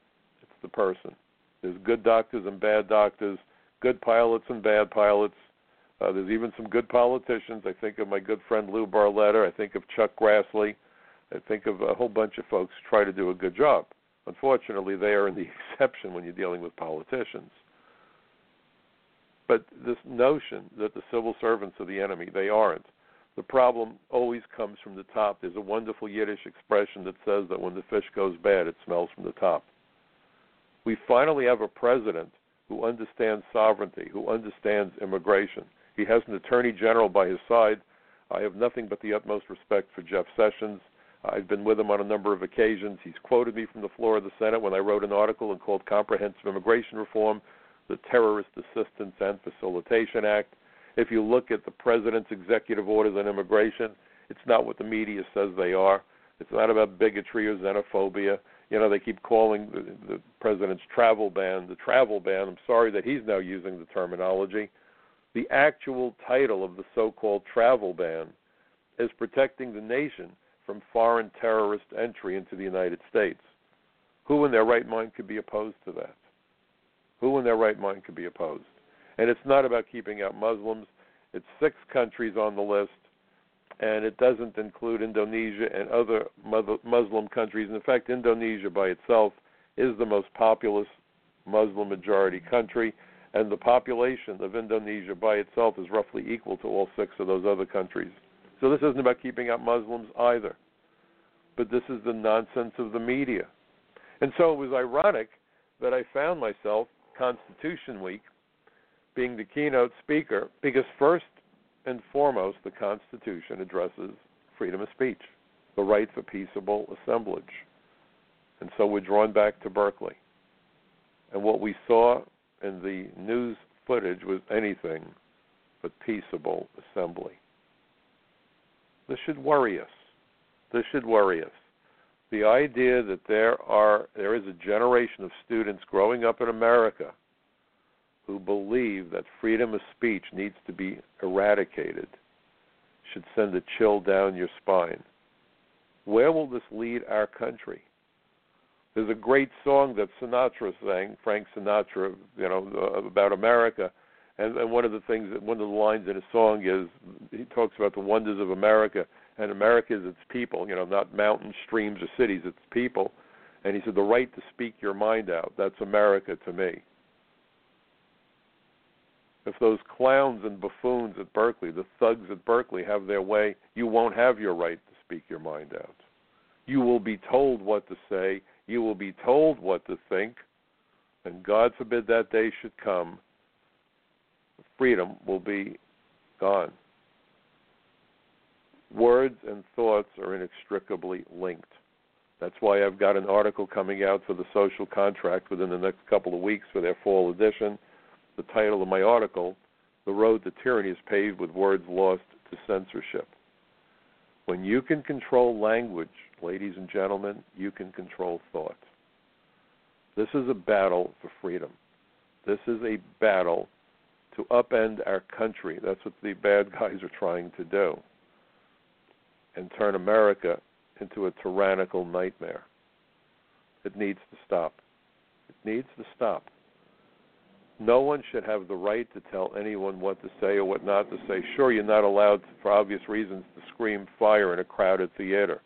the person. There's good doctors and bad doctors, good pilots and bad pilots. Uh, there's even some good politicians. I think of my good friend Lou Barletta. I think of Chuck Grassley. I think of a whole bunch of folks who try to do a good job. Unfortunately, they are in the exception when you're dealing with politicians. But this notion that the civil servants are the enemy, they aren't. The problem always comes from the top. There's a wonderful Yiddish expression that says that when the fish goes bad, it smells from the top. We finally have a president who understands sovereignty, who understands immigration. He has an attorney general by his side. I have nothing but the utmost respect for Jeff Sessions. I've been with him on a number of occasions. He's quoted me from the floor of the Senate when I wrote an article and called Comprehensive Immigration Reform the Terrorist Assistance and Facilitation Act. If you look at the president's executive orders on immigration, it's not what the media says they are. It's not about bigotry or xenophobia. You know, they keep calling the, the president's travel ban the travel ban. I'm sorry that he's now using the terminology. The actual title of the so called travel ban is protecting the nation from foreign terrorist entry into the United States. Who in their right mind could be opposed to that? Who in their right mind could be opposed? And it's not about keeping out Muslims. It's six countries on the list, and it doesn't include Indonesia and other Muslim countries. In fact, Indonesia by itself is the most populous Muslim majority country, and the population of Indonesia by itself is roughly equal to all six of those other countries. So this isn't about keeping out Muslims either. But this is the nonsense of the media. And so it was ironic that I found myself Constitution Week being the keynote speaker because first and foremost the Constitution addresses freedom of speech, the right for peaceable assemblage. And so we're drawn back to Berkeley. And what we saw in the news footage was anything but peaceable assembly. This should worry us. This should worry us. The idea that there are there is a generation of students growing up in America who believe that freedom of speech needs to be eradicated should send a chill down your spine. Where will this lead our country? There's a great song that Sinatra sang, Frank Sinatra, you know, uh, about America, and, and one of the things, that, one of the lines in his song is he talks about the wonders of America, and America is its people, you know, not mountains, streams, or cities, it's people. And he said, the right to speak your mind out, that's America to me. If those clowns and buffoons at Berkeley, the thugs at Berkeley, have their way, you won't have your right to speak your mind out. You will be told what to say, you will be told what to think, and God forbid that day should come freedom will be gone. Words and thoughts are inextricably linked. That's why I've got an article coming out for the social contract within the next couple of weeks for their fall edition. The title of my article, The Road to Tyranny is Paved with Words Lost to Censorship. When you can control language, ladies and gentlemen, you can control thought. This is a battle for freedom. This is a battle to upend our country. That's what the bad guys are trying to do. And turn America into a tyrannical nightmare. It needs to stop. It needs to stop. No one should have the right to tell anyone what to say or what not to say. Sure, you're not allowed, for obvious reasons, to scream fire in a crowded theater.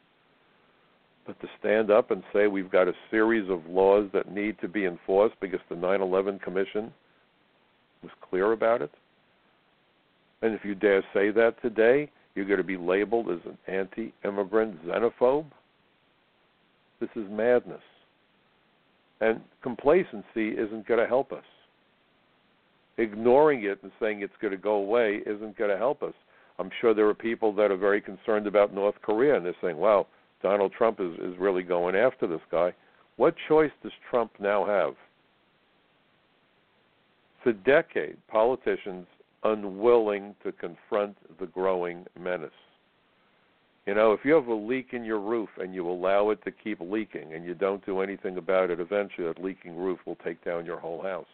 But to stand up and say we've got a series of laws that need to be enforced because the 9 11 Commission was clear about it. And if you dare say that today, you're going to be labeled as an anti immigrant xenophobe. This is madness. And complacency isn't going to help us. Ignoring it and saying it's going to go away isn't going to help us. I'm sure there are people that are very concerned about North Korea and they're saying, wow, Donald Trump is, is really going after this guy. What choice does Trump now have? for decades, politicians unwilling to confront the growing menace. You know, if you have a leak in your roof and you allow it to keep leaking and you don't do anything about it, eventually that leaking roof will take down your whole house.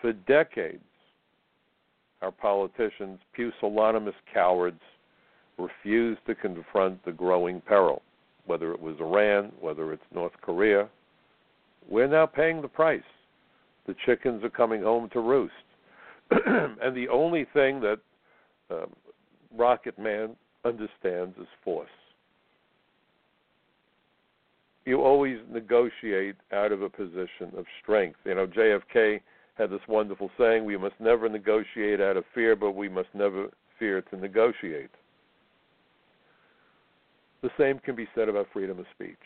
For decades, our politicians, pusillanimous cowards, refused to confront the growing peril, whether it was Iran, whether it's North Korea. We're now paying the price. The chickens are coming home to roost. and the only thing that um, Rocket Man understands is force. You always negotiate out of a position of strength. You know, JFK had this wonderful saying we must never negotiate out of fear, but we must never fear to negotiate. The same can be said about freedom of speech.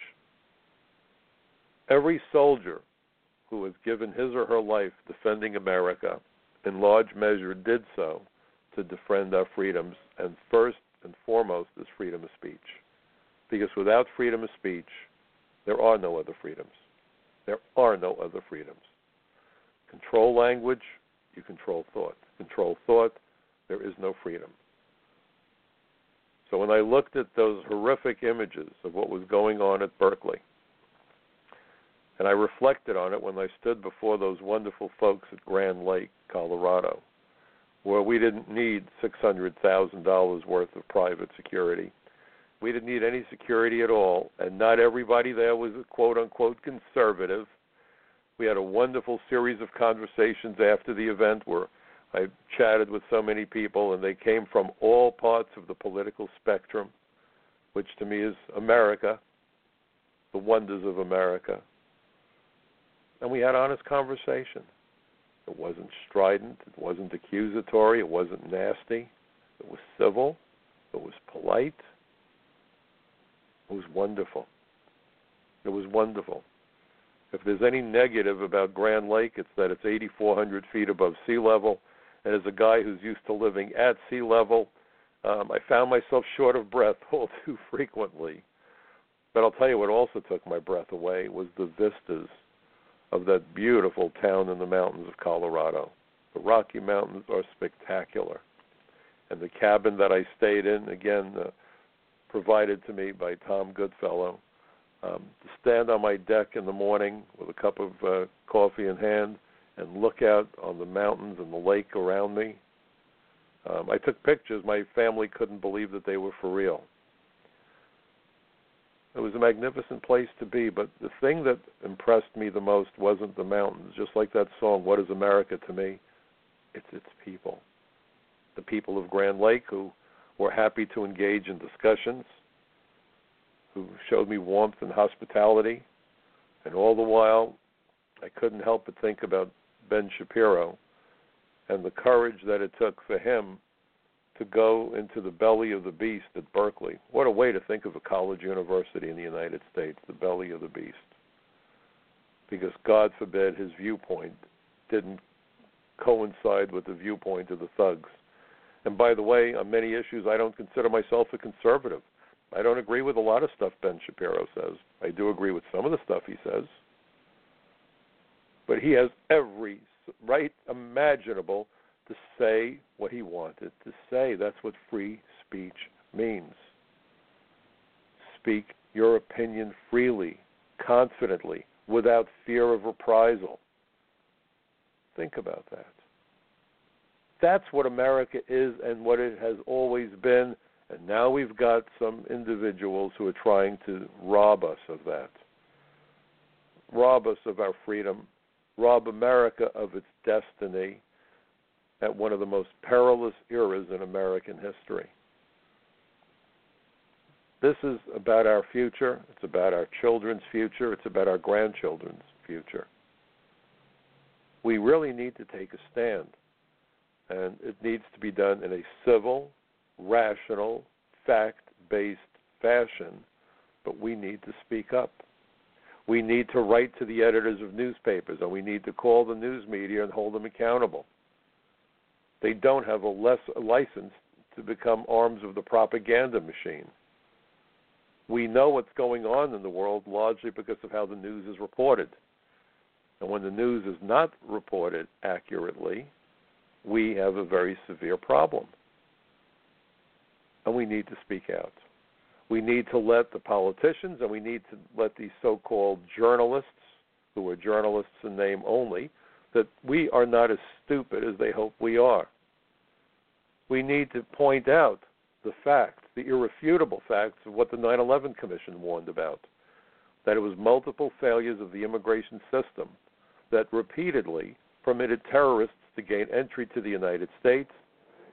Every soldier who has given his or her life defending America, in large measure did so to defend our freedoms, and first and foremost is freedom of speech. Because without freedom of speech, there are no other freedoms. There are no other freedoms. Control language, you control thought. Control thought, there is no freedom. So when I looked at those horrific images of what was going on at Berkeley, and I reflected on it when I stood before those wonderful folks at Grand Lake, Colorado, where we didn't need $600,000 worth of private security. We didn't need any security at all, and not everybody there was a quote unquote conservative. We had a wonderful series of conversations after the event where I chatted with so many people, and they came from all parts of the political spectrum, which to me is America, the wonders of America. And we had honest conversation. It wasn't strident, it wasn't accusatory, it wasn't nasty. It was civil, it was polite. It was wonderful. It was wonderful. If there's any negative about Grand Lake, it's that it's 8,400 feet above sea level. And as a guy who's used to living at sea level, um, I found myself short of breath all too frequently. But I'll tell you what also took my breath away was the vistas of that beautiful town in the mountains of Colorado. The Rocky Mountains are spectacular. And the cabin that I stayed in, again, uh, provided to me by Tom Goodfellow, um, to stand on my deck in the morning with a cup of uh, coffee in hand and look out on the mountains and the lake around me. Um, I took pictures. My family couldn't believe that they were for real. It was a magnificent place to be, but the thing that impressed me the most wasn't the mountains. Just like that song, What is America to Me? It's its people. The people of Grand Lake who were happy to engage in discussions, who showed me warmth and hospitality, and all the while I couldn't help but think about Ben Shapiro and the courage that it took for him to go into the belly of the beast at Berkeley. What a way to think of a college university in the United States, the belly of the beast. Because God forbid his viewpoint didn't coincide with the viewpoint of the thugs. And by the way, on many issues, I don't consider myself a conservative. I don't agree with a lot of stuff Ben Shapiro says. I do agree with some of the stuff he says. But he has every right imaginable to say what he wanted to say. That's what free speech means. Speak your opinion freely, confidently, without fear of reprisal. Think about that. That's what America is and what it has always been. And now we've got some individuals who are trying to rob us of that, rob us of our freedom, rob America of its destiny at one of the most perilous eras in American history. This is about our future. It's about our children's future. It's about our grandchildren's future. We really need to take a stand, and it needs to be done in a civil, rational, fact based fashion, but we need to speak up. We need to write to the editors of newspapers, and we need to call the news media and hold them accountable. They don't have a, less, license to become arms of the propaganda machine. We know what's going on in the world largely because of how the news is reported. And when the news is not reported accurately, we have a very severe problem. And we need to speak out. We need to let the politicians and we need to let these so called journalists, who are journalists in name only, that we are not as stupid as they hope we are. We need to point out the facts, the irrefutable facts of what the 9 11 Commission warned about that it was multiple failures of the immigration system that repeatedly permitted terrorists to gain entry to the United States,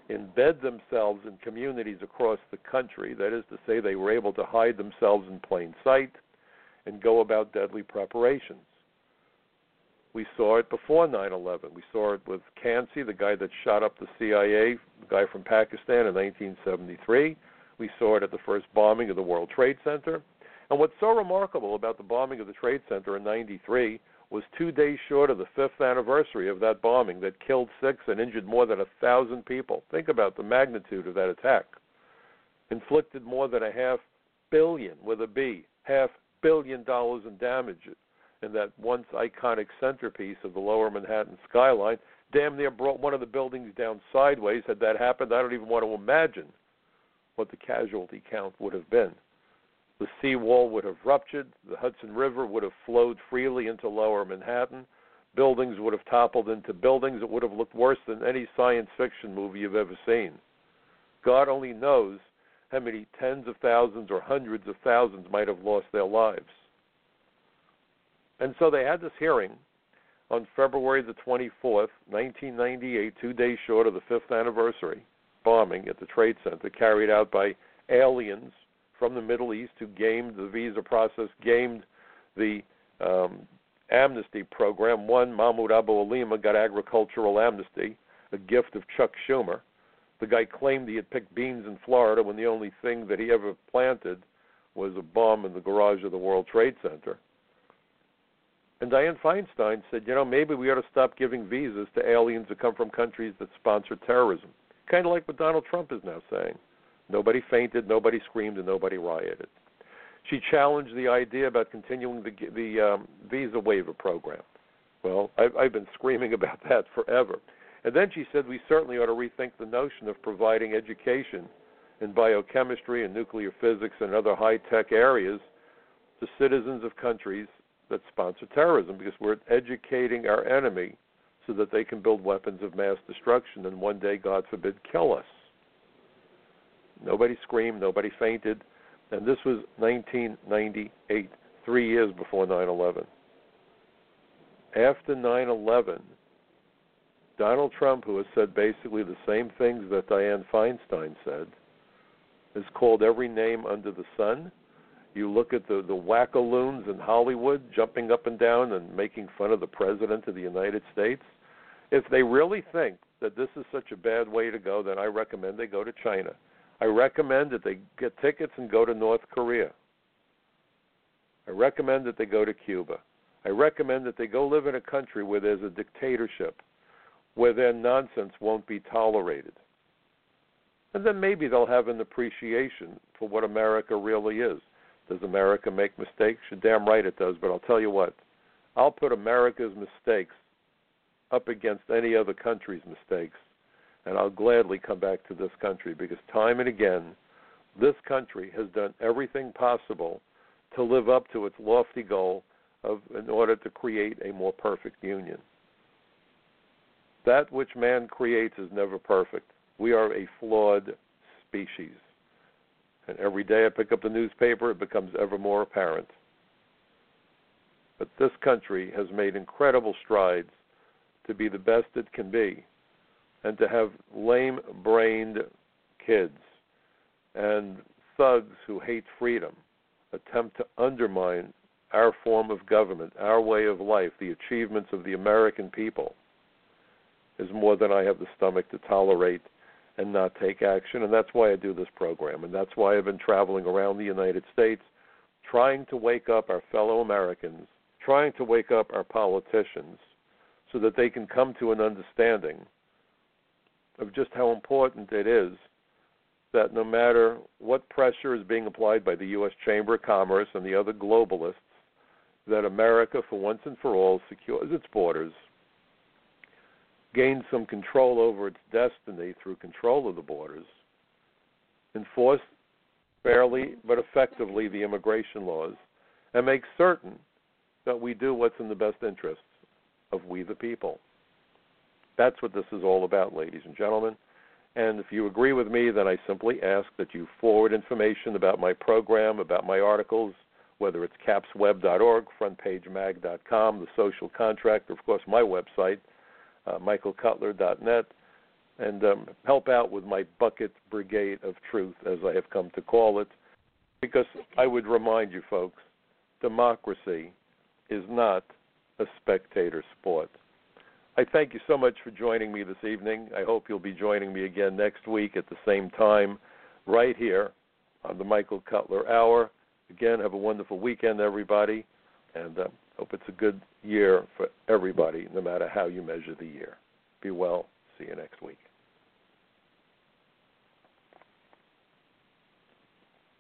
embed themselves in communities across the country, that is to say, they were able to hide themselves in plain sight, and go about deadly preparations. We saw it before 9/11. We saw it with Kansi, the guy that shot up the CIA, the guy from Pakistan in 1973. We saw it at the first bombing of the World Trade Center. And what's so remarkable about the bombing of the Trade Center in 93 was two days short of the fifth anniversary of that bombing that killed six and injured more than a thousand people. Think about the magnitude of that attack. Inflicted more than a half billion, with a B, half billion dollars in damage in that once iconic centerpiece of the lower Manhattan skyline, damn near brought one of the buildings down sideways. Had that happened, I don't even want to imagine what the casualty count would have been. The seawall would have ruptured, the Hudson River would have flowed freely into lower Manhattan, buildings would have toppled into buildings. It would have looked worse than any science fiction movie you've ever seen. God only knows how many tens of thousands or hundreds of thousands might have lost their lives. And so they had this hearing, on February the 24th, 1998, two days short of the fifth anniversary bombing at the Trade Center carried out by aliens from the Middle East who gamed the visa process, gamed the um, amnesty program. One, Mahmoud Abouhalima, got agricultural amnesty, a gift of Chuck Schumer. The guy claimed he had picked beans in Florida when the only thing that he ever planted was a bomb in the garage of the World Trade Center. And Dianne Feinstein said, you know, maybe we ought to stop giving visas to aliens who come from countries that sponsor terrorism. Kind of like what Donald Trump is now saying. Nobody fainted, nobody screamed, and nobody rioted. She challenged the idea about continuing the, the um, visa waiver program. Well, I've, I've been screaming about that forever. And then she said we certainly ought to rethink the notion of providing education in biochemistry and nuclear physics and other high tech areas to citizens of countries that sponsor terrorism because we're educating our enemy so that they can build weapons of mass destruction and one day, God forbid, kill us. Nobody screamed, nobody fainted, and this was 1998, three years before 9 11. After 9 11, Donald Trump, who has said basically the same things that Dianne Feinstein said, has called every name under the sun. You look at the the wackaloons in Hollywood jumping up and down and making fun of the president of the United States. If they really think that this is such a bad way to go, then I recommend they go to China. I recommend that they get tickets and go to North Korea. I recommend that they go to Cuba. I recommend that they go live in a country where there's a dictatorship, where their nonsense won't be tolerated. And then maybe they'll have an appreciation for what America really is. Does America make mistakes? You're damn right it does, but I'll tell you what. I'll put America's mistakes up against any other country's mistakes, and I'll gladly come back to this country because time and again, this country has done everything possible to live up to its lofty goal of in order to create a more perfect union. That which man creates is never perfect. We are a flawed species. And every day I pick up the newspaper, it becomes ever more apparent. But this country has made incredible strides to be the best it can be and to have lame brained kids and thugs who hate freedom attempt to undermine our form of government, our way of life, the achievements of the American people is more than I have the stomach to tolerate and not take action. And that's why I do this program. And that's why I've been traveling around the United States trying to wake up our fellow Americans, trying to wake up our politicians so that they can come to an understanding of just how important it is that no matter what pressure is being applied by the U.S. Chamber of Commerce and the other globalists, that America, for once and for all, secures its borders, gains some control over its destiny through control of the borders, enforce fairly but effectively the immigration laws, and make certain that we do what's in the best interests of we the people. That's what this is all about, ladies and gentlemen. And if you agree with me, then I simply ask that you forward information about my program, about my articles, whether it's capsweb.org, frontpagemag.com, the social contract, or of course my website, uh, michaelcutler.net, and um, help out with my bucket brigade of truth, as I have come to call it, because I would remind you folks, democracy is not a spectator sport. I thank you so much for joining me this evening. I hope you'll be joining me again next week at the same time, right here on the Michael Cutler Hour. Again, have a wonderful weekend, everybody, and uh, hope it's a good year for everybody, no matter how you measure the year. Be well. See you next week.